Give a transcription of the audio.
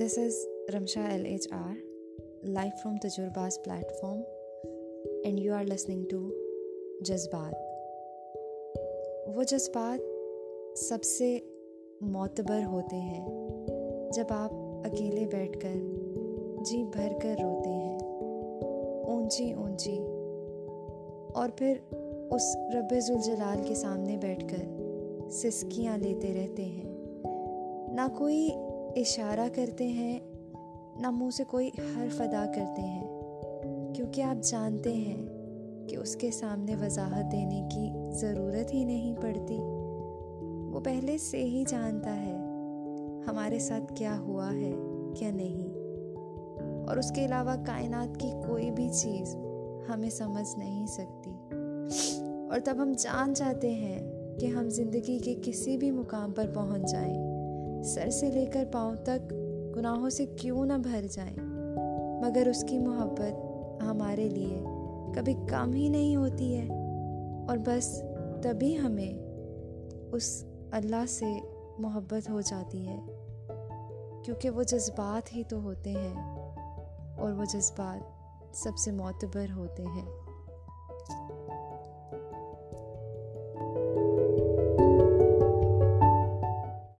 This is Rimsha L H R life from تجرباز platform and you are listening to جذبات وہ جذبات سب سے معتبر ہوتے ہیں جب آپ اکیلے بیٹھ کر جی بھر کر روتے ہیں، اونچی اونچی، اور پھر اس رب ذوالجلال کے سامنے بیٹھ کر سسکیاں لیتے رہتے ہیں۔ نہ کوئی اشارہ کرتے ہیں، نہ منہ سے کوئی حرف ادا کرتے ہیں۔ کیونکہ آپ جانتے ہیں کہ اس کے سامنے وضاحت دینے کی ضرورت ہی نہیں پڑتی۔ وہ پہلے سے ہی جانتا ہے ہمارے ساتھ کیا ہوا ہے کیا نہیں۔ اور اس کے علاوہ کائنات کی کوئی بھی چیز ہمیں سمجھ نہیں سکتی۔ اور تب ہم جان جاتے ہیں کہ ہم زندگی کے کسی بھی مقام پر پہنچ جائیں۔ سر سے لے کر پاؤں تک گناہوں سے کیوں نہ بھر جائیں؟ مگر اس کی محبت ہمارے لیے کبھی کم ہی نہیں ہوتی ہے۔ اور بس تبھی ہمیں اس اللہ سے محبت ہو جاتی ہے۔ کیونکہ وہ جذبات ہی تو ہوتے ہیں اور وہ جذبات سب سے معتبر ہوتے ہیں۔